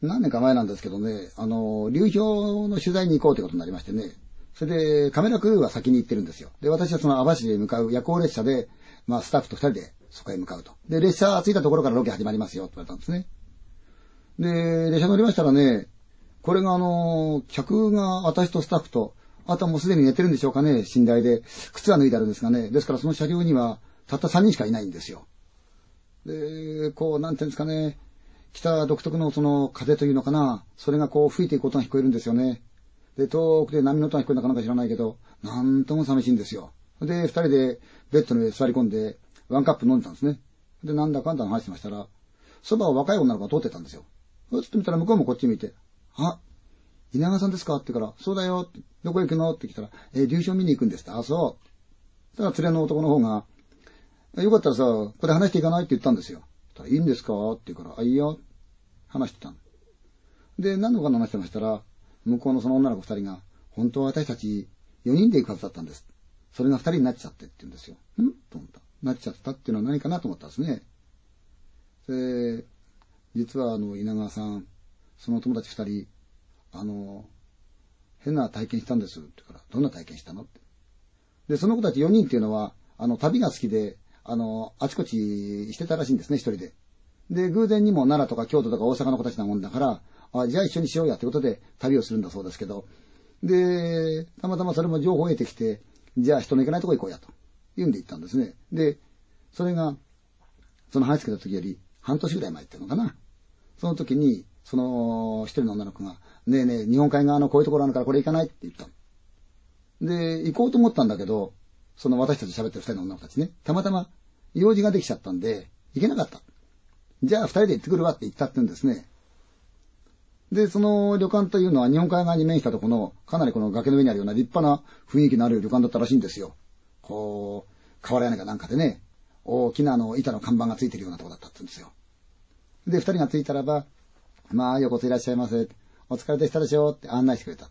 何年か前なんですけどね、あの、流氷の取材に行こうということになりましてね、それでカメラクルーは先に行ってるんですよ。で、私はその網走へ向かう夜行列車で、まあスタッフと二人でそこへ向かうと。で、列車着いたところからロケ始まりますよって言われたんですね。で、列車乗りましたらね、これがあの、客が私とスタッフと、あとはもうすでに寝てるんでしょうかね、寝台で。靴は脱いであるんですがね。ですからその車両には、たった3人しかいないんですよ。で、こう、なんていうんですかね、北独特のその風というのかな、それがこう吹いていく音が聞こえるんですよね。で、遠くで波の音が聞こえるのかなんか知らないけど、なんとも寂しいんですよ。で、二人でベッドの上座り込んで、ワンカップ飲んでたんですね。で、なんだかんだ話してましたら、そばを若い女の子が通ってたんですよ。ふっと見たら向こうもこっち見て、あ、稲川さんですか？って言うから、そうだよって、どこ行くの？って来たら、えー、流氷見に行くんですって。あ、そう。ただ連れの男の方が、よかったらさ、ここで話していかない？って言ったんですよ。いいんですか？って言うから、あ、いいよ。話してたの。で、何のか話してましたら、向こうのその女の子二人が、本当は私たち4人で行くはずだったんです。それが二人になっちゃってって言うんですよ。ん？と思った。なっちゃったっていうのは何かなと思ったんですね。で、実はあの、稲川さん、その友達二人、あの、変な体験したんですって言うから、どんな体験したのって。で、その子たち4人っていうのは、あの、旅が好きで、あの、あちこちしてたらしいんですね、一人で。で、偶然にも奈良とか京都とか大阪の子たちなもんだから、あ、じゃあ一緒にしようやってことで旅をするんだそうですけど、で、たまたまそれも情報を得てきて、じゃあ人の行かないとこ行こうやと。言うんで行ったんですね。で、それが、その話つけた時より半年ぐらい前っていうのかな。その時に、その一人の女の子が、ねえねえ、日本海側のこういうところあるからこれ行かないって言ったので、行こうと思ったんだけど、その私たち喋ってる二人の女の子たちね、たまたま用事ができちゃったんで、行けなかった。じゃあ二人で行ってくるわって言ったって言うんですね。で、その旅館というのは日本海側に面したところの、かなりこの崖の上にあるような立派な雰囲気のある旅館だったらしいんですよ。こう、瓦屋根かなんかでね、大きなあの板の看板がついてるようなとこだったって言うんですよ。で、二人が着いたらば、まあ、横ついらっしゃいませ。お疲れでしたでしょうって案内してくれた。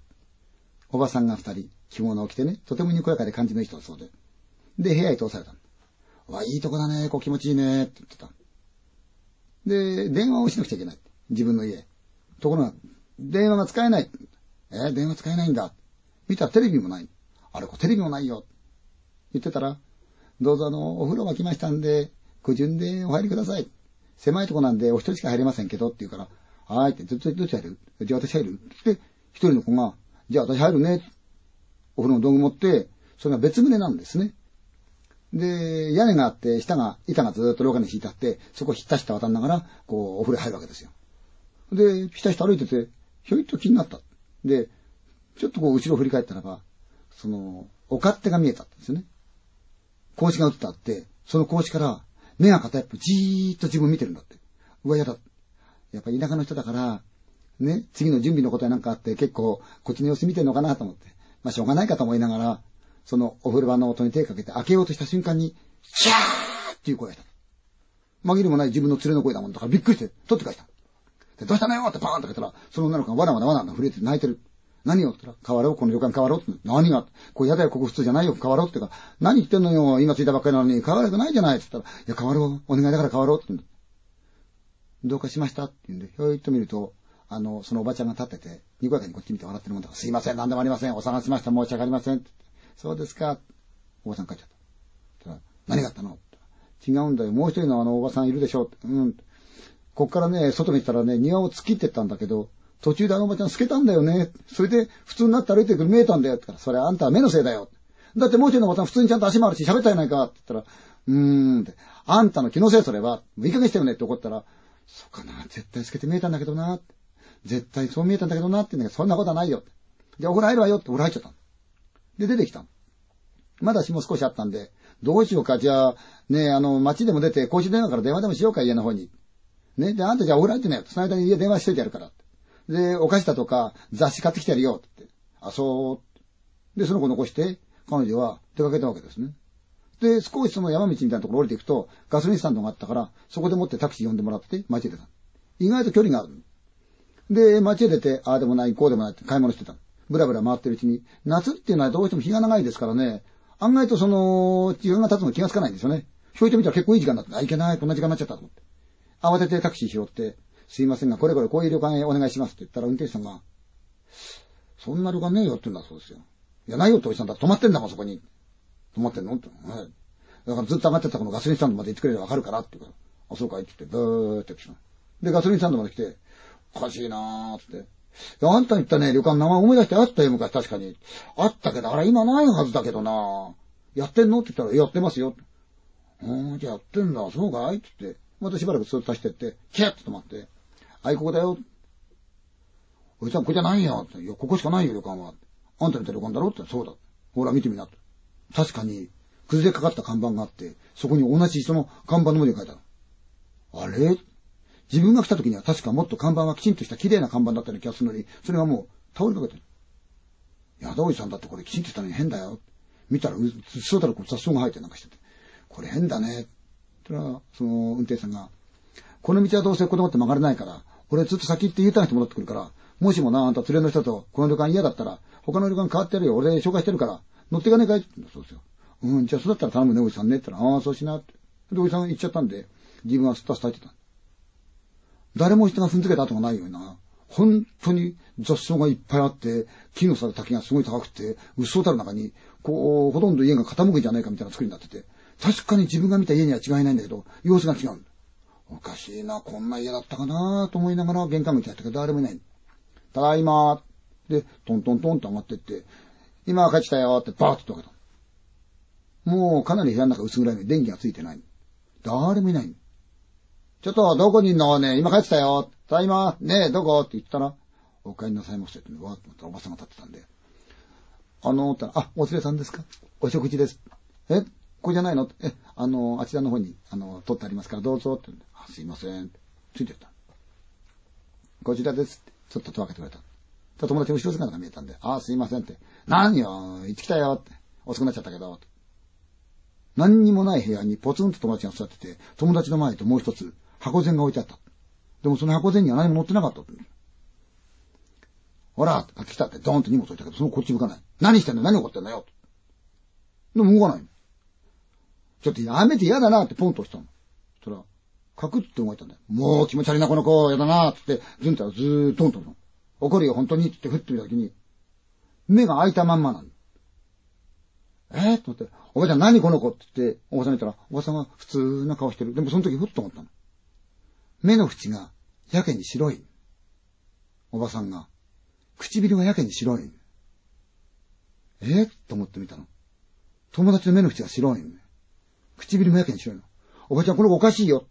おばさんが二人、着物を着てね、とてもにこやかで感じのいい人だそうで。で、部屋に通された。わ、いいとこだね、こう気持ちいいね、って言ってた。で、電話をしなくちゃいけない。自分の家。ところが、電話が使えない。えー、電話使えないんだ。見たらテレビもない。あれ、こテレビもないよ。言ってたら、どうぞあの、お風呂が来ましたんで、ご順でお入りください。狭いとこなんでお一人しか入れませんけどって言うから、はいって、どっち入る？じゃあ私入るって一人の子が、じゃあ私入るね。お風呂の道具持って、それが別棟なんですね。で、屋根があって、下が、板がずっと廊下に引いてあって、そこをひったひた渡んながら、こう、お風呂入るわけですよ。で、ひたひた歩いてて、ひょいっと気になった。で、ちょっとこう、後ろ振り返ったらば、その、お勝手が見えたんですよね。格子が映ってあって、その格子から、目が片っぽじーっと自分見てるんだって。うわ、やだ。やっぱり田舎の人だから、ね、次の準備のことやなんかあって、結構、こっちの様子見てんのかなと思って。まあ、しょうがないかと思いながら、そのお風呂場の音に手をかけて開けようとした瞬間に、キャーっていう声がした。紛れもない自分の連れの声だもんだからびっくりして、取って返した。で、どうしたのよってパーンと開けたら、その女の子がわらわらわらわら震えて泣いてる。何よって言ったら、変わろうこの旅館変わろうって何が？これやだよ、ここ普通じゃないよ、変わろうってか、何言ってんのよ、今着いたばっかりなのに、変わるくないじゃないって言ったら、いや、変わろう、お願いだから変わろうって言うどうかしました？って言うんで、ひょいっと見ると、あの、そのおばちゃんが立ってて、にこやかにこっち見て笑ってるもんだから、すいません、何でもありません、お探ししました、申し訳ありません。そうですか。おばさん帰っちゃった。何があったの？違うんだよ。もう一人のあのおばさんいるでしょ。うん。こっからね、外に来たらね、庭を突っ切ってったんだけど、途中であのおばちゃん透けたんだよね。それで、普通になって歩いてくる見えたんだよ。って言ったら、それあんたは目のせいだよ。だってもう一人のおばさん普通にちゃんと足回るし喋ったやないか。って言ったら、うーんって、あんたの気のせいそれは、いい加減してよねって怒ったら、そうかな、絶対透けて見えたんだけどな。絶対そう見えたんだけどなって言うんだけど、そんなことはないよ。じゃあお風呂入るわよってお風呂入っちゃったで、出てきたまだしも少しあったんで、どうしようか、じゃあ、ねあの、街でも出て、公衆電話から電話でもしようか、家の方に。ね、で、あんたじゃあお風呂入ってねよ。その間に家電話しといてやるから。で、お菓子だとか、雑誌買ってきてやるよ。って。あ、そう。で、その子残して、彼女は出かけたわけですね。で、少しその山道みたいなところ降りていくと、ガソリンスタンドがあったから、そこでもってタクシー呼んでもらって、街へ出た。意外と距離がある。で、街へ出て、ああでもない、こうでもないって買い物してた。ブラブラ回ってるうちに、夏っていうのはどうしても日が長いですからね、案外とその、時間が経つの気がつかないんですよね。ひょいと見たら結構いい時間だった。あ、いけない、こんな時間になっちゃったと思って。慌ててタクシー拾って、すいませんが、これこれこういう旅館へお願いしますって言ったら運転手さんが、そんな旅館ねえよって言うんだそうですよ。いや、ないよっておじさんだ。泊まってんだもん、そこに。泊まってんの？って。はい。だからずっと上がってたこのガソリンスタンドまで行ってくれればわかるからって言うから、あ、そうかいって言って、ブーって来た。で、ガソリンスタンドまで来て、おかしいなーって。あんたに言ったね、旅館名前思い出してあったよ、昔確かに。あったけど、あれ今ないはずだけどなやってんの？って言ったら、やってますよ。うん、じゃあやってんだ、そうかい？って言って、またしばらくずっと走ってって、キャッと止まって、あい、ここだよ。おじさん、ここじゃないよ。いや、ここしかないよ、旅館は。あんたみたいな旅館だろ？って。そうだ。ほら、見てみな。確かに、崩れかかった看板があって、そこに同じその看板の上に書いてある。あれ？自分が来た時には確かもっと看板はきちんとした綺麗な看板だったような気がするのに、それがもう倒れかけてる。宿おじさんだってこれきちんとしたのに変だよ。見たら、うっそうたらこう雑草が生えてなんかしてて。これ変だね。それは、その運転手さんが、この道はどうせ子供って曲がれないから、俺ずっと先行って U ターンして戻ってくるから、もしもな、あんた連れの人とこの旅館嫌だったら、他の旅館変わってやるよ。俺紹介してるから、乗っていかねえかいって言うんだそうですよ。うん、じゃあそうだったら頼むね、おじさんね。って言ったら、ああ、そうしなって。で、おじさん行っちゃったんで、自分はすったすたってた。誰も人が踏んづけた跡がないような、本当に雑草がいっぱいあって、木のさ滝がすごい高くて、うっそうたる中に、こう、ほとんど家が傾くんじゃないかみたいな作りになってて、確かに自分が見た家には違いないんだけど、様子が違う。おかしいな、こんな家だったかなと思いながら玄関口に入ったけど誰もいない。ただいまで、トントントンと上がってって、今帰ってきたよってバーッと開けた。もうかなり部屋の中薄暗いのに電気がついてない。誰もいない。ちょっと、どこにいんの？ね、今帰ってたよ。ただいま、ねえ、どこ？って言ったら、お帰りなさいませって、わーっと思ったらおばさんが立ってたんで。あの、ってあ、お連れさんですか？お食事です。え？ここじゃないの？え、あの、あちらの方に、あの、取ってありますから、どうぞって。あ、すいません。ついてった。こちらですって、ちょっと戸開けてくれた。友達後ろ姿が見えたんで、あ、すいませんって。何よ、行ってきたよって。遅くなっちゃったけど。何にもない部屋にポツンと友達が座ってて、友達の前ともう一つ箱膳が置いてあった。でもその箱膳には何も乗ってなかった。ほら、来たってドーンと荷物置いたけど、そのこっち向かない。何してんの？何起こってんだよ。でも動かない。ちょっとやめて嫌だなってポンと押したの。そしたら、カクって動いたんだよ。もう気持ち悪いなこの子、嫌だなって、ずんたらずーっとんと怒るよ本当にって振ってみたときに、目が開いたまんまなの。えー、と思って、おばちゃん何この子？って言って、おばさん見たら、おばさんは普通な顔してる。でもその時ふっと思ったの。目の縁がやけに白い。おばさんが。唇がやけに白い。え、と思ってみたの。友達の目の縁が白い。唇もやけに白いの。おばちゃんこの子おかしいよ。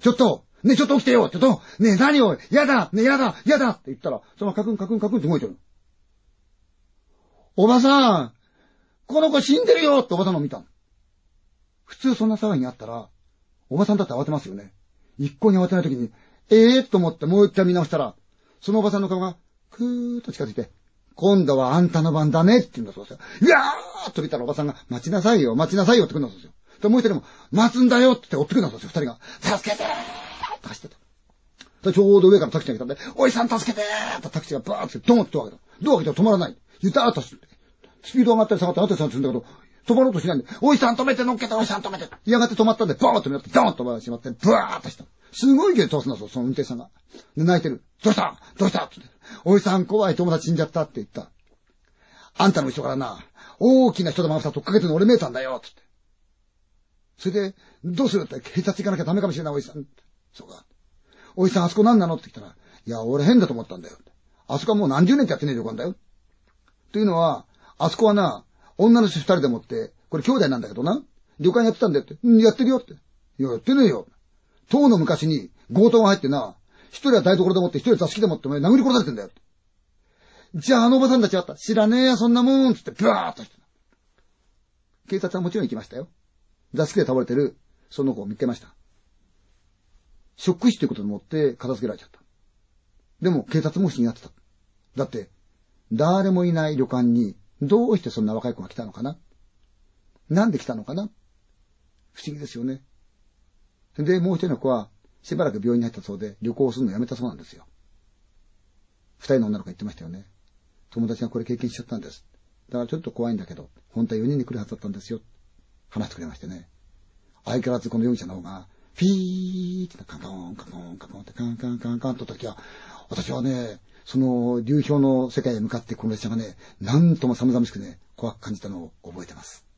ちょっとね、ちょっと起きてよちょっとね、何をやだねえ、やだやだって言ったら、そのカクンカクンカクンって動いてる。おばさんこの子死んでるよっておばさんの見たの。普通そんな騒ぎにあったら、おばさんだって慌てますよね。一向に慌てない時に、ええー、と思ってもう一回見直したら、そのおばさんの顔が、くーっと近づいて、今度はあんたの番だねって言うんだそうですよ。いやーっと見たらおばさんが、待ちなさいよ、待ちなさいよって来るんだそうですよ。で、もう一人も、待つんだよって追ってくるんだそうですよ、二人が。助けてーって走ってた。で、ちょうど上からタクシーが来たんで、おいさん助けてーってタクシーがバーってドンってドア開けた。ドア開けたら止まらない。ゆたーっと走って。スピード上がったり下がったり、あとさんするんだけど、止まろうとしないんで、おいさん止めて乗っけて、おいさん止めて。やがて止まったんで、ボーンとなって、ドーンと回ってしまって、ブワーっとした。すごい勢いで通すんだぞ、その運転手さんが。で、泣いてる。どうした？どうした？っておいさん怖い友達死んじゃったって言った。あんたの後ろからな、大きな人玉がさ、とっかけてるの俺見えたんだよ、って。それで、どうするって警察行かなきゃダメかもしれない、おいさん。そうか。おいさん、あそこ何なの？って言ったら、いや、俺変だと思ったんだよ。あそこはもう何十年ってやってねえ旅館だよ。というのは、あそこはな、女の人二人でもって、これ兄弟なんだけどな、旅館やってたんだよって。うん、やってるよって。いや、やってねえよ。当の昔に強盗が入ってな、一人は台所でもって、一人は座敷でもって、お前殴り殺されてんだよ。じゃああのおばさんたちはった。知らねえや、そんなもんつって、ブワーッとして。警察はもちろん行きましたよ。座敷で倒れてる、その子を見つけました。ショック死ということでもって片付けられちゃった。でも警察も不思議になってた。だって、誰もいない旅館にどうしてそんな若い子が来たのかな？なんで来たのかな？不思議ですよね。で、もう一人の子は、しばらく病院に入ったそうで、旅行をするのやめたそうなんですよ。二人の女の子が言ってましたよね。友達がこれ経験しちゃったんです。だからちょっと怖いんだけど、本当は4人に来るはずだったんですよ。話してくれましてね。相変わらずこの容疑者の方が、ピーってカンカンカンカンカンってカンカンカンカンと時は、私はね、その流氷の世界へ向かってこの列車がね、なんとも寒々しくね、怖く感じたのを覚えてます。